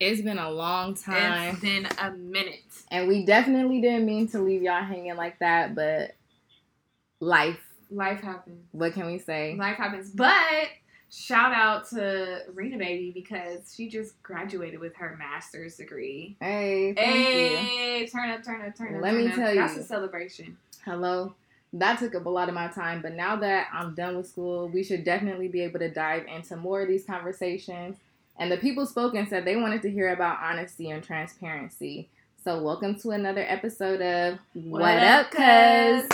It's been a long time. It's been a minute. And we definitely didn't mean to leave y'all hanging like that, but life. Life happens. What can we say? Life happens. But shout out to Rena Baby because she just graduated with her master's degree. Hey, thank hey, you. turn up, turn up, turn up. Let turn me up. tell That's you. That's a celebration. Hello. That took up a lot of my time, but now that I'm done with school, we should definitely be able to dive into more of these conversations. And the people spoken said they wanted to hear about honesty and transparency. So, welcome to another episode of What, Up, Cuz?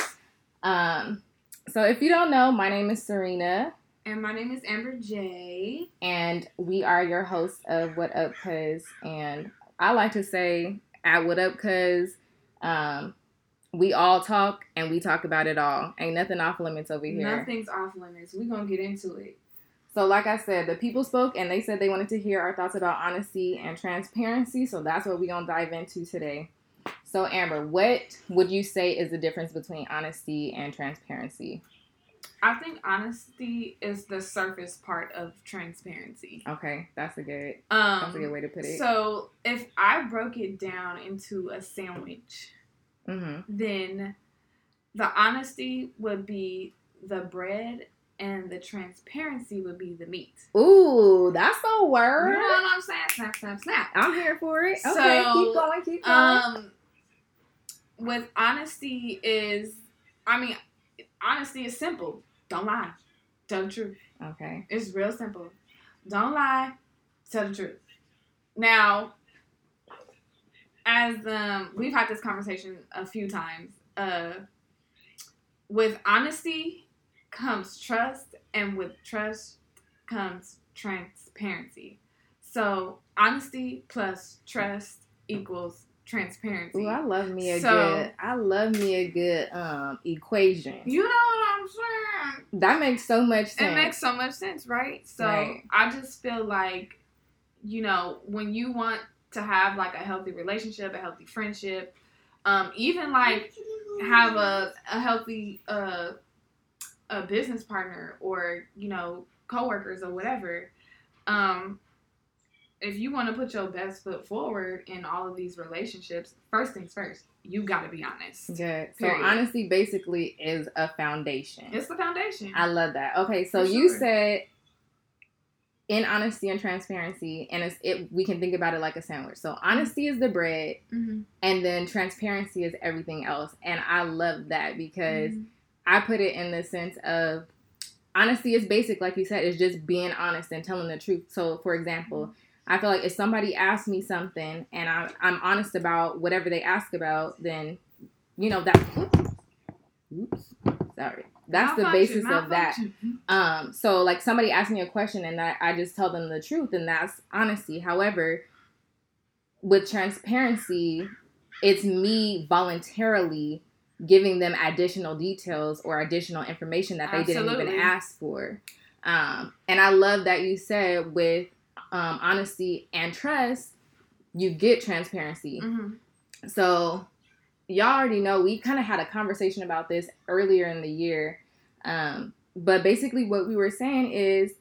Um, so, if you don't know, my name is Serena, And my name is Amber J. and we are your hosts of What Up Cuz. And I like to say at What Up Cuz, um, we all talk and we talk about it all. Ain't nothing off limits over here. Nothing's off limits. We're gonna get into it. So, like I said, the people spoke and they said they wanted to hear our thoughts about honesty and transparency. So, that's what we're going to dive into today. So, Amber, what would you say is the difference between honesty and transparency? I think honesty is the surface part of transparency. Okay, that's a good Um, that's a good way to put it. So if I broke it down into a sandwich, hmm then the honesty would be the bread and the transparency would be the meat. Ooh, that's a word. You know what I'm saying? Snap, snap, snap. I'm here for it. Okay, So, keep going, keep going. Um, with honesty is, I mean, honesty is simple. Don't lie. Tell the truth. okay. It's real simple. Don't lie. Tell the truth. Now, as um, we've had this conversation a few times. Uh, with honesty comes trust, and with trust comes transparency. So honesty plus trust equals transparency. Ooh, I love me a So- good. I love me a good um equation. you know what I'm saying? that makes so much sense. It makes so much sense, right? So Right. I just feel like, you know, when you want to have like a healthy relationship, a healthy friendship, um, even like have a, a healthy uh a business partner or, you know, coworkers or whatever, um, if you want to put your best foot forward in all of these relationships, first things first, you gotta be honest. Good. So Period. honesty basically is a foundation. It's the foundation. I love that. Okay, so For you sure. said in honesty and transparency, and it's, it we can think about it like a sandwich. So honesty is the bread, mm-hmm. and then transparency is everything else. And I love that because Mm-hmm. I put it in the sense of honesty is basic, like you said, is just being honest and telling the truth. So, for example, I feel like if somebody asks me something and I'm, I'm honest about whatever they ask about, then you know that. Oops, oops sorry. That's the basis of that. Um, so like somebody asks me a question and I, I just tell them the truth and that's honesty. However, with transparency, it's me voluntarily giving them additional details or additional information that they didn't even ask for. Um, and I love that you said with um, honesty and trust, you get transparency. Mhm. So y'all already know we kind of had a conversation about this earlier in the year. Um, but basically what we were saying is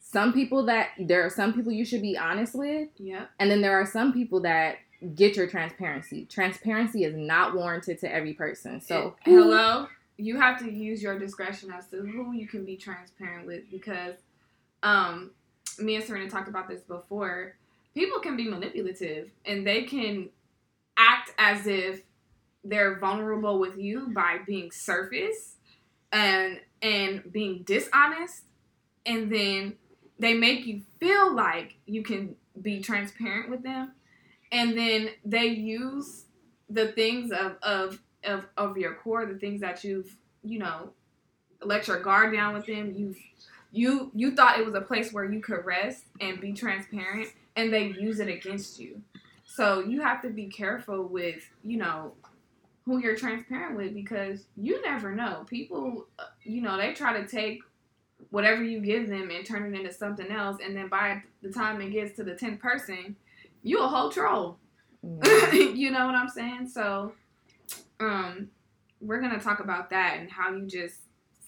some people that there are some people you should be honest with, Yep. and then there are some people that get your transparency. Transparency is not warranted to every person. So It- hello, you have to use your discretion as to who you can be transparent with because, um, me and Serena talked about this before. People can be manipulative and they can act as if they're vulnerable with you by being surface and and being dishonest, and then they make you feel like you can be transparent with them and then they use the things of of of, of your core the things that you've you know let your guard down with them. You've you you thought it was a place where you could rest and be transparent and they use it against you. So you have to be careful with you know who you're transparent with because you never know. People uh, you know they try to take whatever you give them and turn it into something else and then by the time it gets to the 10th person you a whole troll Yeah. you know what I'm saying? So, um, we're gonna talk about that and how you just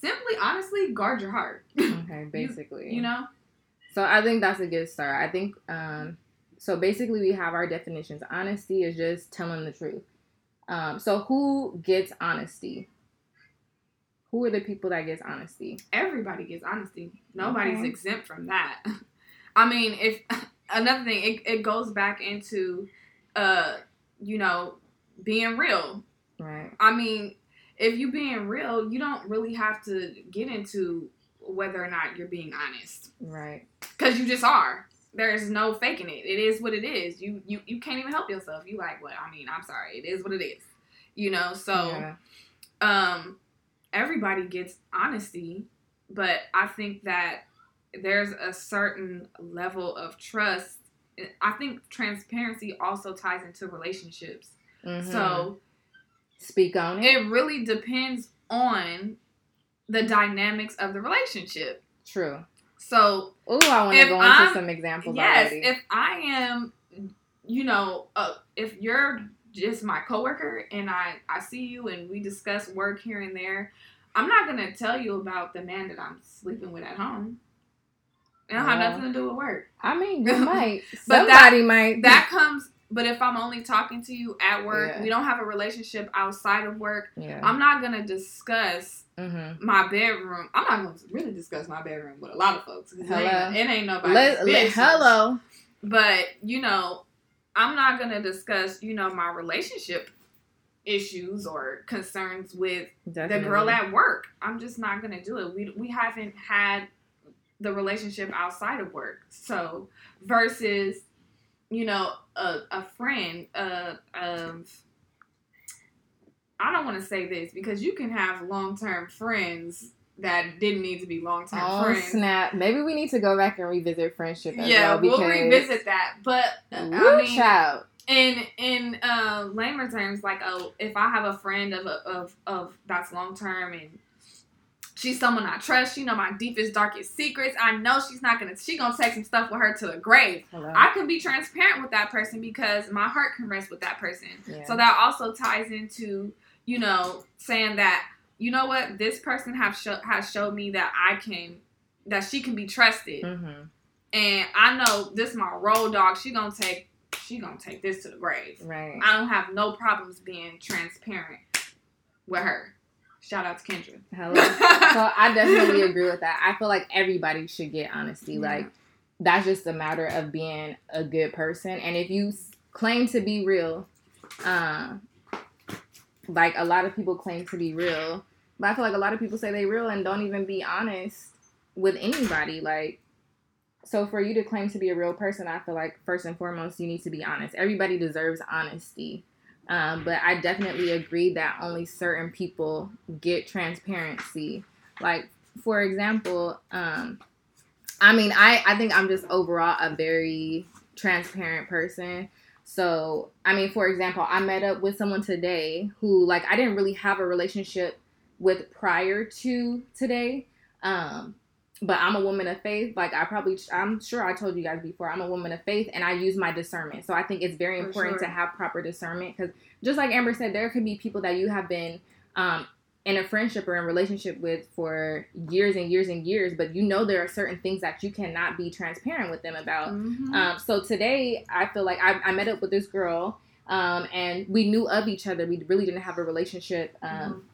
simply, honestly, guard your heart. okay, basically. you know? So I think that's a good start. I think um, So basically, we have our definitions. Honesty is just telling the truth. Um, so who gets honesty? Who are the people that gets honesty? Everybody gets honesty. Nobody's Okay. exempt from that. I mean, if another thing, it, it goes back into, uh, you know, being real. Right. I mean, if you being real, you don't really have to get into whether or not you're being honest Right. because you just are. There's no faking it. It is what it is. You you you can't even help yourself. You like what? I mean, I'm sorry. It is what it is. You know. So yeah. um, everybody gets honesty, but I think that there's a certain level of trust. I think transparency also ties into relationships. Mhm. So speak on it. it really depends on the dynamics of the relationship. True. So Oh, I want to go into I'm- some examples yes, already. if I am, you know, uh, if you're just my coworker and I I see you and we discuss work here and there, I'm not gonna tell you about the man that I'm sleeping with at home. It don't have Well, nothing to do with work. I mean, you might. But that- Somebody might. That comes. But if I'm only talking to you at work, Yeah. we don't have a relationship outside of work. yeah. I'm not gonna discuss mm-hmm. my bedroom. I'm not gonna really discuss my bedroom with a lot of folks. It Hello. ain't, it ain't Let, let, hello. But you know, I'm not gonna discuss you know my relationship issues or concerns with Definitely. the girl at work. I'm just not gonna do it. We we haven't had the relationship outside of work. So versus you know a a friend uh of I don't want to say this because you can have long term friends that didn't need to be long term Oh friends. snap! Maybe we need to go back and revisit friendship. Yeah, well, we'll revisit that. But uh, I mean, child. in in uh, lamer terms, like oh, if I have a friend of of of that's long term and she's someone I trust, she know my deepest darkest secrets. I know she's not gonna she gonna take some stuff with her to the grave. Hello. I can be transparent with that person because my heart can rest with that person. Yeah. So that also ties into you know saying that you know what this person have show, has showed me that I can that she can be trusted mm-hmm. and I know this my road dog. She gonna take she gonna take this to the grave. Right. I don't have no problems being transparent with her. Shout out to Kendra. Hello. so I definitely agree with that. I feel like everybody should get honesty. Yeah. Like that's just a matter of being a good person. And if you claim to be real, um, like a lot of people claim to be real, but I feel like a lot of people say they real and don't even be honest with anybody. Like, so for you to claim to be a real person, I feel like first and foremost you need to be honest. Everybody deserves honesty. Um, but I definitely agree that only certain people get transparency. Like, for example, um, I mean, I, I think I'm just overall a very transparent person. So, I mean, for example, I met up with someone today who, like, I didn't really have a relationship with prior to today. Um, but I'm a woman of faith. Like, I probably, I'm sure I told you guys before, I'm a woman of faith and I use my discernment. So, I think it's very For important sure. to have proper discernment because, just like Amber said, there could be people that you have been um, in a friendship or in relationship with for years and years and years, but you know there are certain things that you cannot be transparent with them about. Mhm. Um, so today, I feel like I, I met up with this girl, um, and we knew of each other. We really didn't have a relationship um,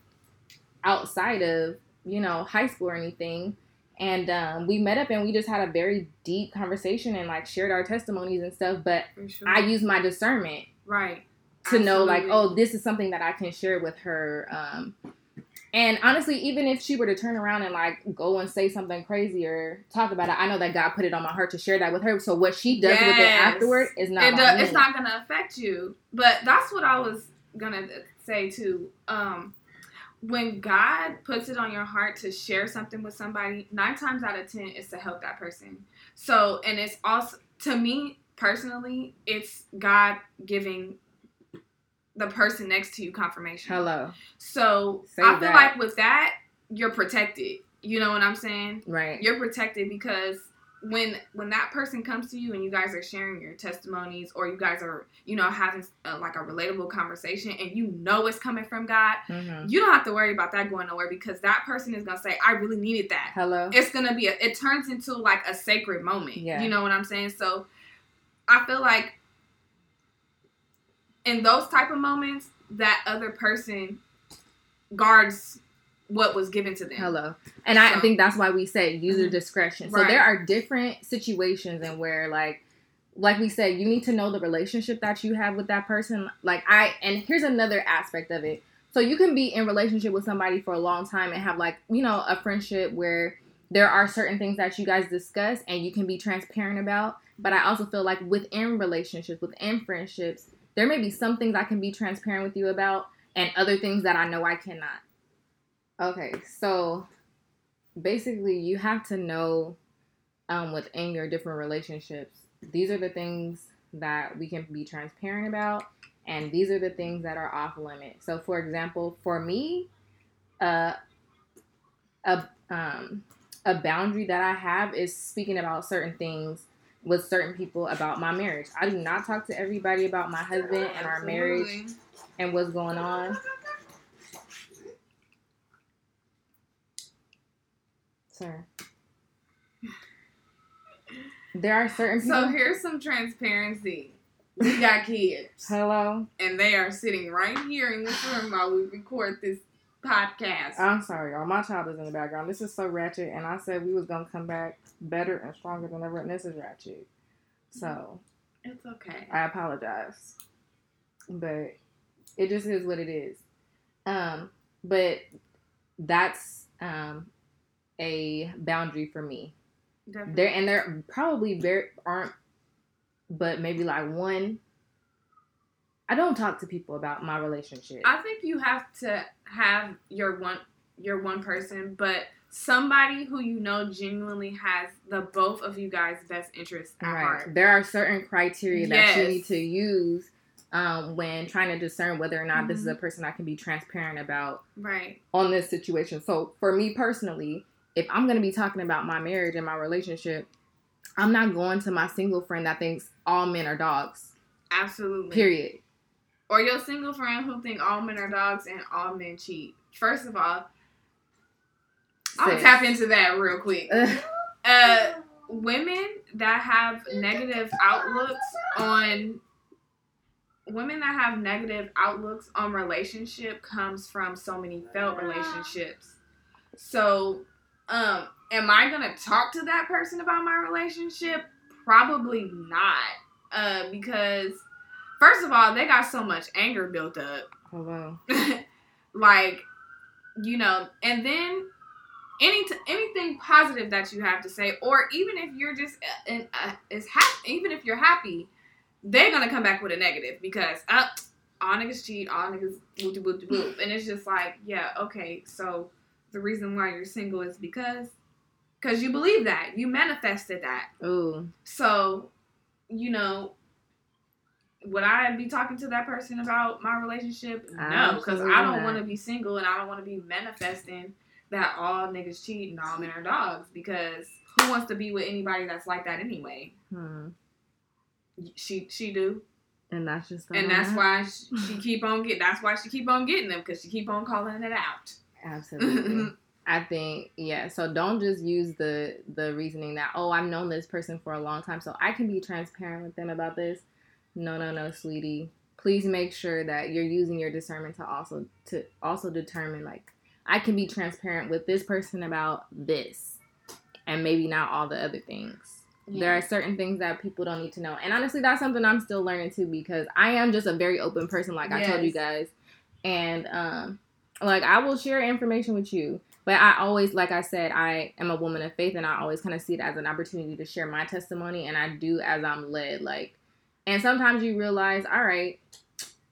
outside of you know high school or anything. And um, we met up and we just had a very deep conversation and like shared our testimonies and stuff. But sure. I used my discernment right. to know like oh this is something that i can share with her um and honestly even if she were to turn around and like go and say something crazy or talk about it i know that god put it on my heart to share that with her so what she does with it afterward is not it on do- me. it's not gonna affect you. But that's what I was gonna say too. Um, when God puts it on your heart to share something with somebody, nine times out of ten is to help that person. So, and it's also to me personally, it's God giving the person next to you confirmation. hello So Say I feel that. like with that, you're protected. You know what I'm saying? right you're protected because when when that person comes to you and you guys are sharing your testimonies or you guys are you know having uh like a relatable conversation and you know it's coming from God, Mhm. you don't have to worry about that going nowhere because that person is gonna say, "I really needed that." hello It's gonna be a, it turns into like a sacred moment. Yeah. You know what I'm saying? So I feel like in those type of moments, that other person guards what was given to them. Hello. And I think that's why we say user Mhm. discretion. So Right. there are different situations and where like like we said, you need to know the relationship that you have with that person. Like I and here's another aspect of it. So you can be in relationship with somebody for a long time and have like, you know, a friendship where there are certain things that you guys discuss and you can be transparent about. But I also feel like within relationships, within friendships, there may be some things I can be transparent with you about and other things that I know I cannot. Okay, so basically you have to know um, within your different relationships, these are the things that we can be transparent about, and these are the things that are off limit. So, for example, for me, uh, a um, a boundary that I have is speaking about certain things with certain people about my marriage. I do not talk to everybody about my husband and our marriage and what's going on. Sir. There are certain people. So here's some transparency. We got kids, Hello. and they are sitting right here in this room while we record this podcast. I'm sorry, y'all. My child is in the background. This is so ratchet, and I said we was gonna come back better and stronger than ever, and this is ratchet. So it's okay. I apologize, but it just is what it is. Um, but that's um a boundary for me. Definitely. There and there probably very aren't, but maybe like one. I don't talk to people about my relationship. I think you have to have your one your one person, but somebody who you know genuinely has the both of you guys' best interests at right. heart. There are certain criteria that you need to use um, when trying to discern whether or not this is Mhm. a person I can be transparent about Right. on this situation. So for me personally, if I'm going to be talking about my marriage and my relationship, I'm not going to my single friend that thinks all men are dogs. Absolutely. Period. Or your single friend who think all men are dogs and all men cheat. First of all, I'll Sis. tap into that real quick. Uh, women that have negative outlooks on women that have negative outlooks on relationship comes from so many failed relationships. So, um, am I gonna talk to that person about my relationship? Probably not. Uh, because first of all, they got so much anger built up Hello. like you know and then any t- anything positive that you have to say or even if you're just uh, in, uh, is happy even if you're happy they're gonna come back with a negative because uh, all niggas cheat all niggas whoop whoop whoop and it's just like yeah okay so the reason why you're single is because because you believe that you manifested that Ooh. so, you know, would I be talking to that person about my relationship? No, because I don't want to be single and I don't want to be manifesting that all niggas cheat and all men are dogs. Because who wants to be with anybody that's like that anyway? Hmm. She she do, And that's just and that's I- why she, she keep on get. That's why she keep on getting them because she keep on calling it out. Absolutely. I think yeah. So don't just use the the reasoning that oh I've known this person for a long time, so I can be transparent with them about this. No, no, no, sweetie. Please make sure that you're using your discernment to also to also determine like I can be transparent with this person about this, and maybe not all the other things. There are certain things that people don't need to know, and honestly, that's something I'm still learning too because I am just a very open person, like I told you guys, and um, like I will share information with you, but I always, like I said, I am a woman of faith, and I always kind of see it as an opportunity to share my testimony, and I do as I'm led. Like, and sometimes you realize, all right,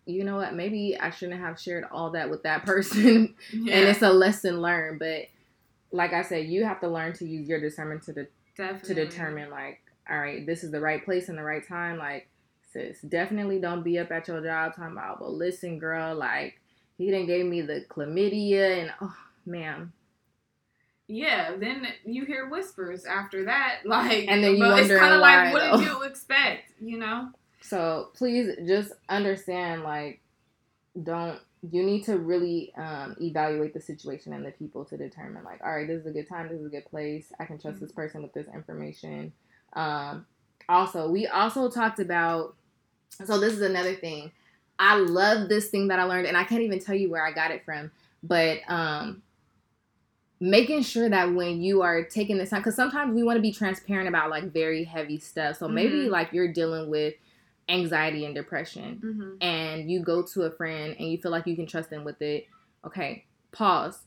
you know what? Maybe I shouldn't have shared all that with that person, yeah, and it's a lesson learned. But like I said, you have to learn to use your discernment to de- definitely to determine, like, all right, this is the right place and the right time. Like, sis, definitely don't be up at your job talking about, well, listen, girl, like he didn't gave me the chlamydia, and oh, man Yeah, then you hear whispers after that, like, And then you but it's kind of like, what though. did you expect? You know? So please just understand, like, don't you need to really um, evaluate the situation and the people to determine, like, all right, this is a good time, this is a good place. I can trust this person with this information. Um, also, we also talked about. So this is another thing. I love this thing that I learned, and I can't even tell you where I got it from. But um, making sure that when you are taking this time, because sometimes we want to be transparent about like very heavy stuff. So maybe Mhm. like you're dealing with anxiety and depression, Mm-hmm. and you go to a friend and you feel like you can trust them with it. Okay, pause.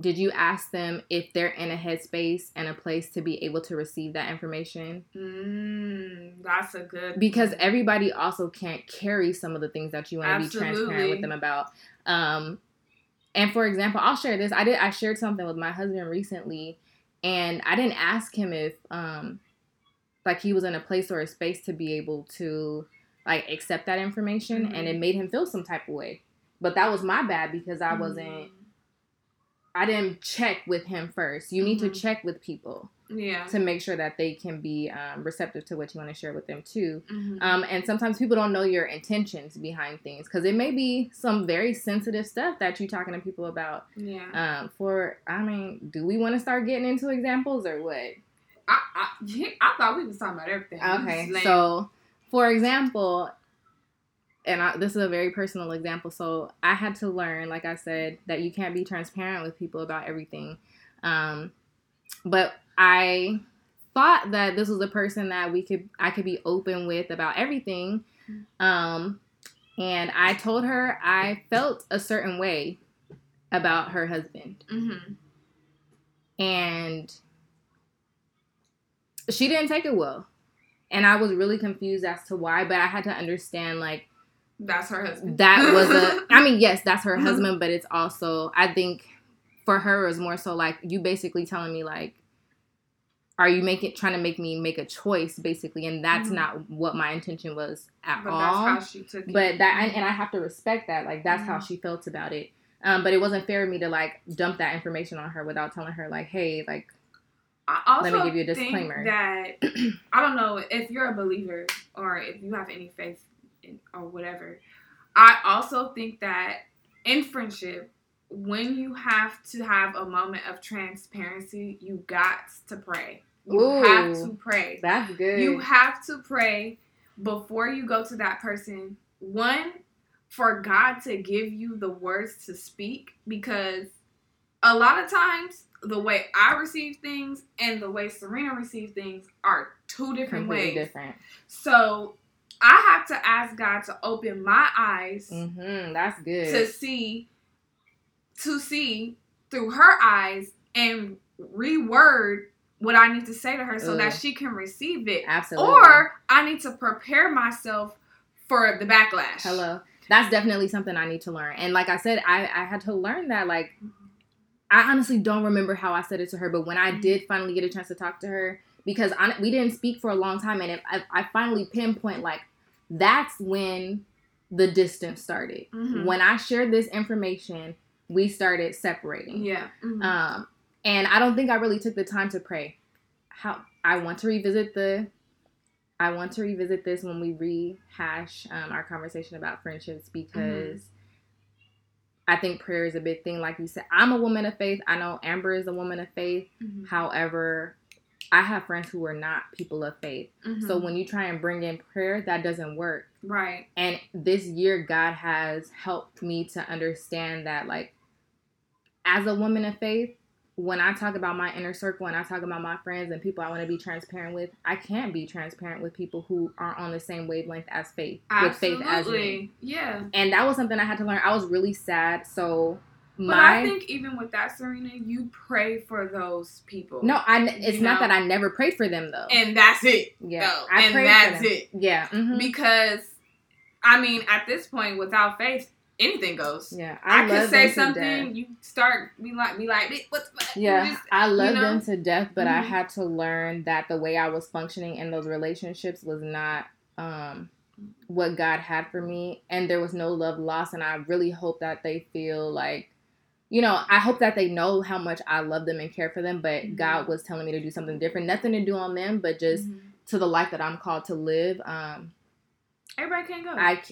Did you ask them if they're in a headspace and a place to be able to receive that information? Mm, that's a good because everybody also can't carry some of the things that you want to be transparent with them about. Um, and for example, I'll share this. I did. I shared something with my husband recently, and I didn't ask him if, um, like he was in a place or a space to be able to like accept that information, and Mhm. it made him feel some type of way. But that was my bad because I wasn't. I didn't check with him first. You need to Mhm. check with people Yeah. to make sure that they can be um, receptive to what you want to share with them too. Mhm. Um, and sometimes people don't know your intentions behind things because it may be some very sensitive stuff that you're talking to people about. yeah. Um, for I mean, do we want to start getting into examples or what? I, I I thought we was talking about everything. Okay, so for example, and I, this is a very personal example. So I had to learn, like I said, that you can't be transparent with people about everything. Um, but I thought that this was a person that we could I could be open with about everything. Um, and I told her I felt a certain way about her husband Mhm. and she didn't take it well and i was really confused as to why but i had to understand like that's her husband. that was a i mean yes that's her Mhm. husband but it's also i think for her it was more so like you basically telling me like are you making trying to make me make a choice basically and that's Mhm. not what my intention was at but all that's how she took it. but that and, I have to respect that. Like that's how Mhm. she felt about it. Um, but it wasn't fair of me to like dump that information on her without telling her like, hey, like I also Let me give you a think disclaimer. that I don't know if you're a believer or if you have any faith or whatever. I also think that in friendship, when you have to have a moment of transparency, you got to pray. You Ooh. have to pray. that's good. You have to pray before you go to that person. One, for God to give you the words to speak because a lot of times the way I receive things and the way Serena receives things are two different completely ways. different. So I have to ask God to open my eyes Mm-hmm. That's good. to see to see through her eyes and reword what I need to say to her so that she can receive it. Absolutely. Or I need to prepare myself for the backlash. hello. That's definitely something I need to learn. And like I said, I I had to learn that. Like I honestly don't remember how I said it to her, but when I Mhm. did finally get a chance to talk to her, because I, we didn't speak for a long time, and if I, I finally pinpoint like that's when the distance started. Mhm. When I shared this information, we started separating. Yeah. Mhm. Um, and I don't think I really took the time to pray. How I want to revisit the, I want to revisit this when we rehash um, our conversation about friendships because I think prayer is a big thing. Like you said, I'm a woman of faith. I know Amber is a woman of faith. Mhm. However, I have friends who are not people of faith. Mhm. So when you try and bring in prayer, that doesn't work. right. And this year, God has helped me to understand that, like, as a woman of faith, when I talk about my inner circle and I talk about my friends and people I want to be transparent with, I can't be transparent with people who aren't on the same wavelength as faith, with faith as me. Absolutely. Yeah. And that was something I had to learn. I was really sad. So, But. I think even with that, Serena, you pray for those people. no, I, it's not know? that I never prayed for them, though. And that's it. yeah. No, I and prayed that's for them. it. Yeah. mhm. Because, I mean, at this point, without faith, anything goes. yeah. I, love could say them to something, death. you start be like, be like, what's what? Yeah, Just- I love know? them to death, but I Mhm. had to learn that the way I was functioning in those relationships was not um, what God had for me, and there was no love lost. And I really hope that they feel like, you know, I hope that they know how much I love them and care for them. But Mhm. God was telling me to do something different, nothing to do on them, but just Mhm. to the life that I'm called to live. Um, everybody can't go. I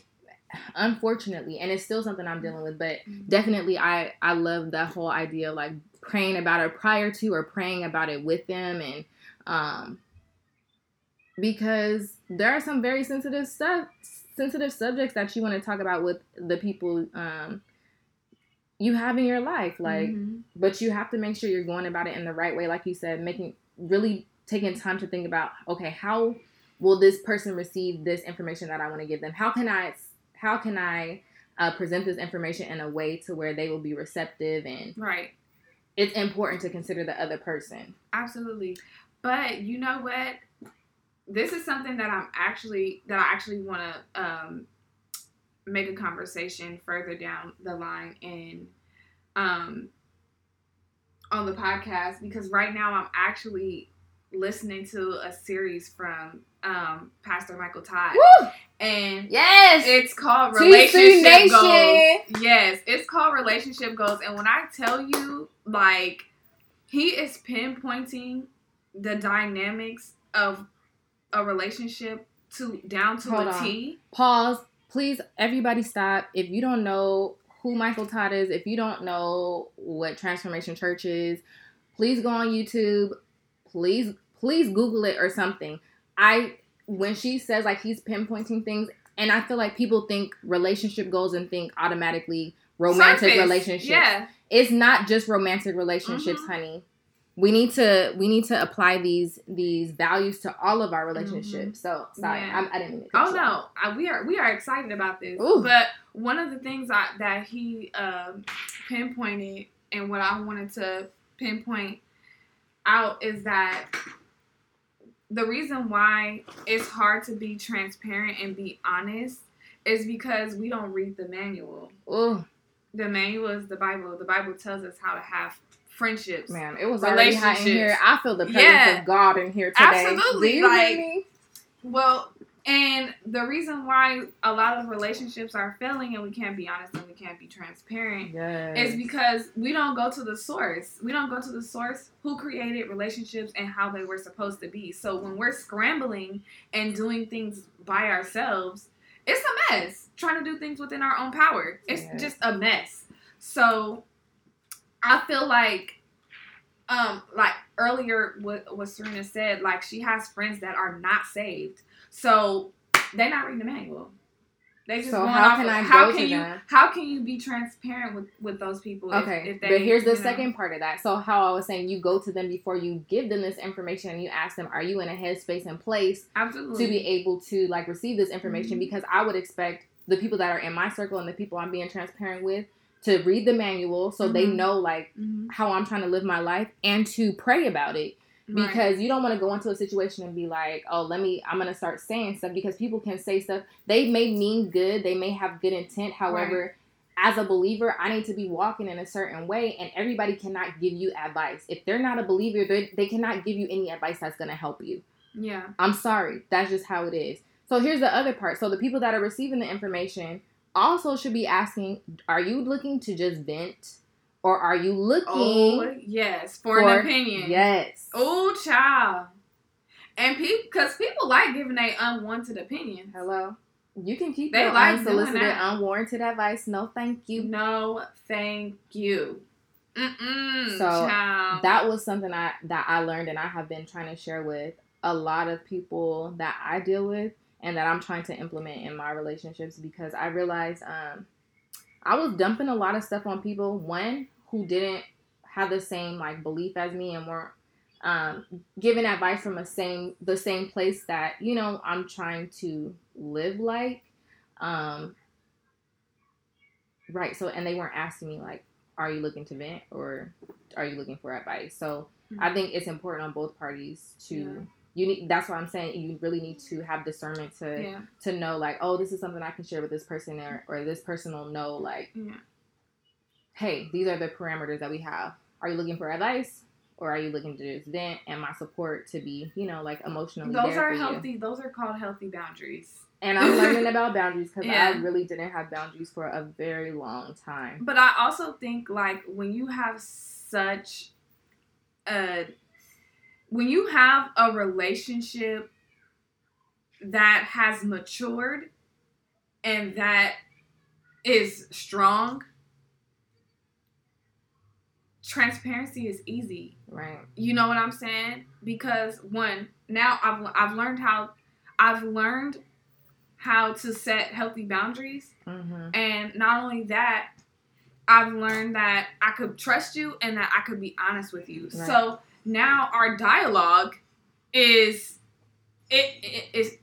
unfortunately, and it's still something I'm dealing with, but Mhm. definitely I I love that whole idea of like praying about it prior to or praying about it with them and um because there are some very sensitive stuff sensitive subjects that you want to talk about with the people um you have in your life like Mhm. but you have to make sure you're going about it in the right way like you said making really taking time to think about okay how will this person receive this information that i want to give them how can i how can i uh, present this information in a way to where they will be receptive and right. it's important to consider the other person Absolutely. But you know what? This is something that I'm actually that I actually want to um, make a conversation further down the line in um, on the podcast because right now I'm actually listening to a series from um, Pastor Michael Todd Woo! and yes it's called relationship goals. Yes, it's called relationship goals. And when I tell you, like, he is pinpointing the dynamics of a relationship to down to Hold a on. T. pause please everybody stop if you don't know who michael todd is if you don't know what transformation church is please go on youtube please please google it or something i when she says like he's pinpointing things and i feel like people think relationship goals and think automatically romantic Surface. relationships Yeah. it's not just romantic relationships Mhm. honey we need to we need to apply these these values to all of our relationships so sorry Mm-hmm. Yeah. I'm, i didn't mean Oh no, I, we are we are excited about this. Ooh. But one of the things I, that he um, pinpointed and what I wanted to pinpoint out is that the reason why it's hard to be transparent and be honest is because we don't read the manual. Ooh, The manual is the Bible. The Bible tells us how to have friendships. man, it was already hot in here. I feel the presence Yeah. of God in here today. Absolutely, Do you like- hear me? Well, and the reason why a lot of relationships are failing and we can't be honest and we can't be transparent Yes. is because we don't go to the source. We don't go to the source who created relationships and how they were supposed to be. So when we're scrambling and doing things by ourselves, it's a mess. Trying to do things within our own power. It's Yeah. just a mess. So I feel like um like earlier what what Serena said, like she has friends that are not saved. So they're not reading the manual. They just So going how off can of- I how go can to you them? how can you be transparent with with those people Okay, if, they but here's the know- second part of that. So how I was saying, you go to them before you give them this information, and you ask them, "Are you in a headspace and place absolutely to be able to like receive this information?" Mhm. Because I would expect the people that are in my circle and the people I'm being transparent with to read the manual so they Mhm. know like Mhm. how I'm trying to live my life and to pray about it. Right. because you don't want to go into a situation and be like, oh, let me, I'm going to start saying stuff because people can say stuff. They may mean good, they may have good intent. However, as a believer, I need to be walking in a certain way, and everybody cannot give you advice. If they're not a believer, they, they cannot give you any advice that's going to help you. yeah I'm sorry. That's just how it is. So here's the other part. So the people that are receiving the information also should be asking, are you looking to just vent? Or are you looking? oh yes for, for- an opinion Yes. oh child and people because people like giving their unwanted opinion. Hello. You can keep They your like unsolicited, unwarranted advice. No, thank you. no thank you Mm-mm, So, child. That was something I that I learned, and I have been trying to share with a lot of people that I deal with, and that I'm trying to implement in my relationships because I realized um, I was dumping a lot of stuff on people. One who didn't have the same like belief as me and weren't um, giving advice from a same the same place that you know I'm trying to live like. Um, right. So and they weren't asking me like, are you looking to vent or are you looking for advice? So I think it's important on both parties to Yeah. You need. That's what I'm saying. You really need to have discernment to yeah to know like, oh, this is something I can share with this person, or or this person will know like, yeah hey, these are the parameters that we have. Are you looking for advice? Or are you looking to just vent and my support to be, you know, like emotionally those are for you? healthy those are called healthy boundaries And I'm learning about boundaries because Yeah. I really didn't have boundaries for a very long time. But I also think like when you have such a when you have a relationship that has matured and that is strong transparency is easy. Right. You know what I'm saying? Because one, now I've I've learned how I've learned how to set healthy boundaries, Mm-hmm. and not only that, I've learned that I could trust you and that I could be honest with you. Right. So now our dialogue is it, it is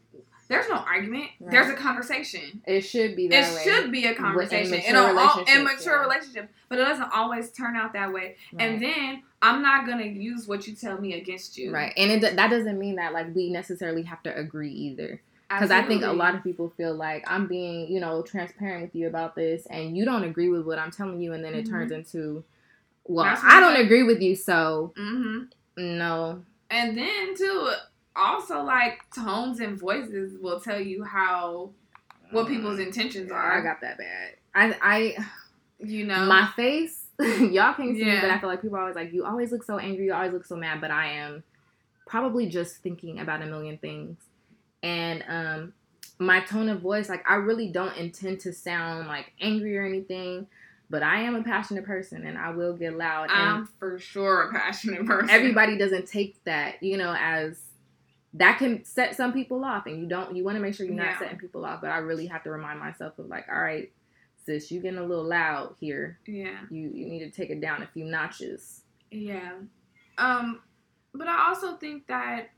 there's no argument. Right. There's a conversation. It should be that It way. should be a conversation in a all, in mature yeah. relationship, but it doesn't always turn out that way. And then I'm not gonna use what you tell me against you. Right, and it, that doesn't mean that like we necessarily have to agree either. Because I think a lot of people feel like I'm being, you know, transparent with you about this, and you don't agree with what I'm telling you, and then it Mhm. turns into, well, I don't saying. agree with you, so Mhm. no. And then too, also like tones and voices will tell you how what people's intentions I are. I got that bad. I, I, you know, my face, y'all can't see, me, Yeah. but I feel like people are always like, you always look so angry, you always look so mad, but I am probably just thinking about a million things, and um, my tone of voice, like I really don't intend to sound like angry or anything, but I am a passionate person, and I will get loud. And I'm for sure a passionate person. everybody doesn't take that, you know, as that can set some people off, and you don't. You want to make sure you're not Yeah. setting people off, but I really have to remind myself of like, all right, sis, you're getting a little loud here. Yeah, You you need to take it down a few notches. yeah. Um, but I also think that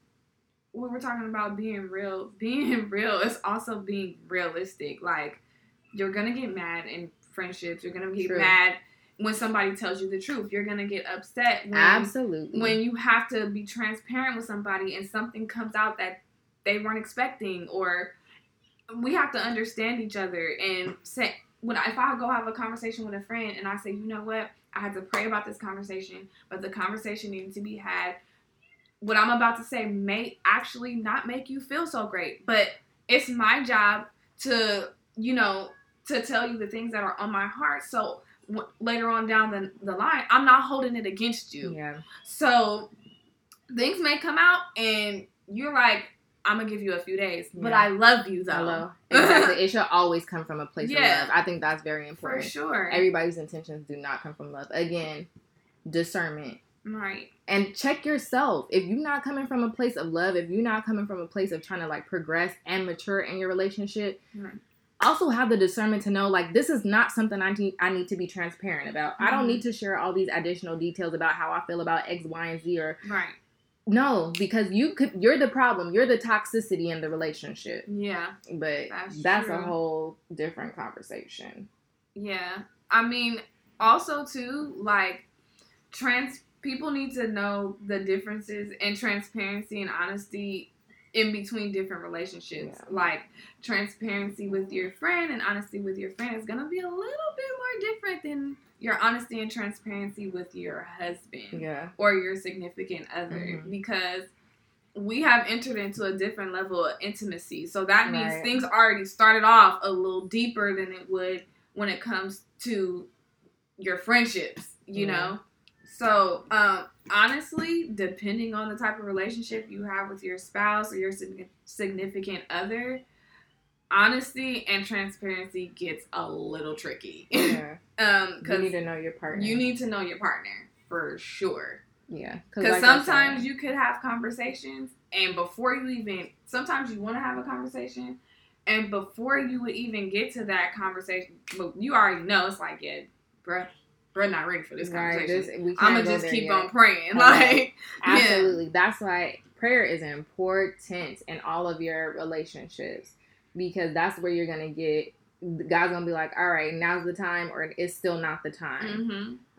when we're talking about being real, being real is also being realistic. Like you're gonna get mad in friendships. You're gonna get True. mad when somebody tells you the truth. You're gonna get upset when Absolutely. when you have to be transparent with somebody and something comes out that they weren't expecting or we have to understand each other and say when I, if I go have a conversation with a friend and I say, you know what, I had to pray about this conversation, but the conversation needed to be had. What I'm about to say may actually not make you feel so great, but it's my job to, you know, to tell you the things that are on my heart. So w- later on down the, the line, I'm not holding it against you. yeah. So things may come out and you're like, I'm gonna give you a few days, but I love you though. Hello. Exactly. it should always come from a place Yeah. of love. I think that's very important. For sure. Everybody's intentions do not come from love. Again, discernment. right. And check yourself. If you're not coming from a place of love, if you're not coming from a place of trying to like progress and mature in your relationship, Right. Also have the discernment to know like this is not something I need I need to be transparent about. I don't need mm-hmm. to share all these additional details about how I feel about X, Y, and Z or Right. no, because you could you're the problem. You're the toxicity in the relationship. Yeah. But That's that's, a whole different conversation. Yeah. I mean, also too, like trans people need to know the differences in transparency and honesty in between different relationships. Yeah. Like transparency with your friend and honesty with your friend is gonna be a little bit more different than your honesty and transparency with your husband Yeah. or your significant other Mhm. because we have entered into a different level of intimacy. So that means Right. things already started off a little deeper than it would when it comes to your friendships, you Yeah. know? So, um, honestly, depending on the type of relationship you have with your spouse or your significant other, honesty and transparency gets a little tricky. Yeah. um, cause you need to know your partner. you need to know your partner for sure. Yeah. Because like sometimes you could have conversations, and before you even, sometimes you want to have a conversation, and before you would even get to that conversation, you already know it's like, yeah, bruh, bruh, not ready for this Right, conversation. this- we I'm can't gonna go just keep yet. on praying, Okay. like, yeah. Absolutely. That's why prayer is important in all of your relationships because that's where you're gonna get God's gonna be like, all right, now's the time, or it's still not the time,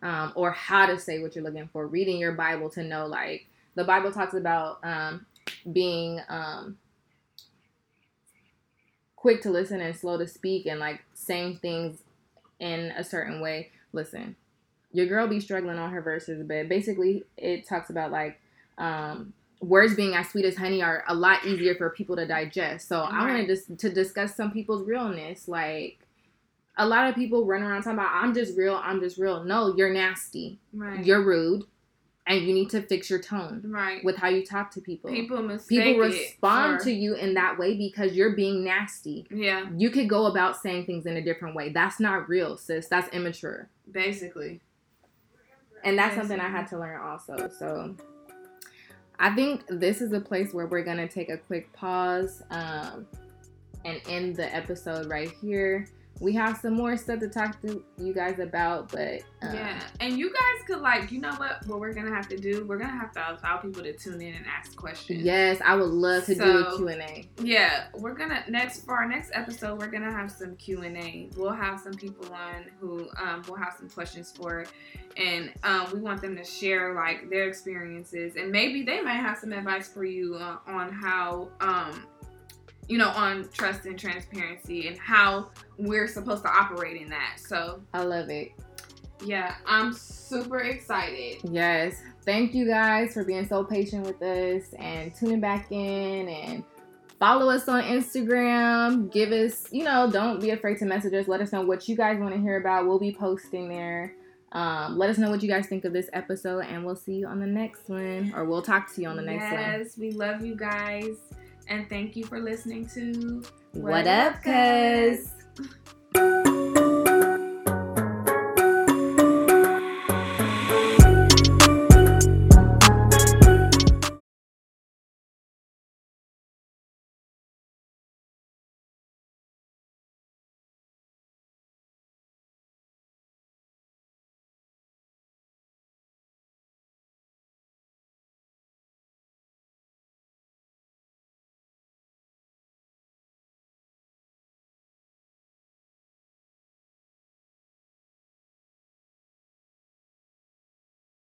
hmm um, or how to say what you're looking for. Reading your Bible to know, like the Bible talks about um, being um, quick to listen and slow to speak, and like saying things in a certain way. Listen, your girl be struggling on her verses, but basically it talks about like um, words being as sweet as honey are a lot easier for people to digest. So I wanted to, to discuss some people's realness. Like a lot of people run around talking about I'm just real, I'm just real. No, you're nasty, Right. you're rude, and you need to fix your tone right. with how you talk to people. people mistake People respond for- to you in that way because you're being nasty. Yeah, You could go about saying things in a different way. That's not real, sis. That's immature. basically. And that's something I had to learn also. So I think this is a place where we're gonna take a quick pause um, and end the episode right here we have some more stuff to talk to you guys about, but um, yeah, and you guys could like, you know what? What we're gonna have to do? We're gonna have to allow people to tune in and ask questions. Yes, I would love to so, do a Q and A. Yeah, we're gonna next for our next episode. We're gonna have some Q and A. We'll have some people on who um, we'll have some questions for, and um, we want them to share like their experiences, and maybe they might have some advice for you uh, on how um you know, on trust and transparency and how we're supposed to operate in that. So I love it. Yeah, I'm super excited. Yes. Thank you guys for being so patient with us and tuning back in and follow us on Instagram. Give us, you know, don't be afraid to message us. Let us know what you guys want to hear about. We'll be posting there. Um, let us know what you guys think of this episode, and we'll see you on the next one, or we'll talk to you on the next one. Yes, we love you guys. And thank you for listening to What, what Up, Cuz.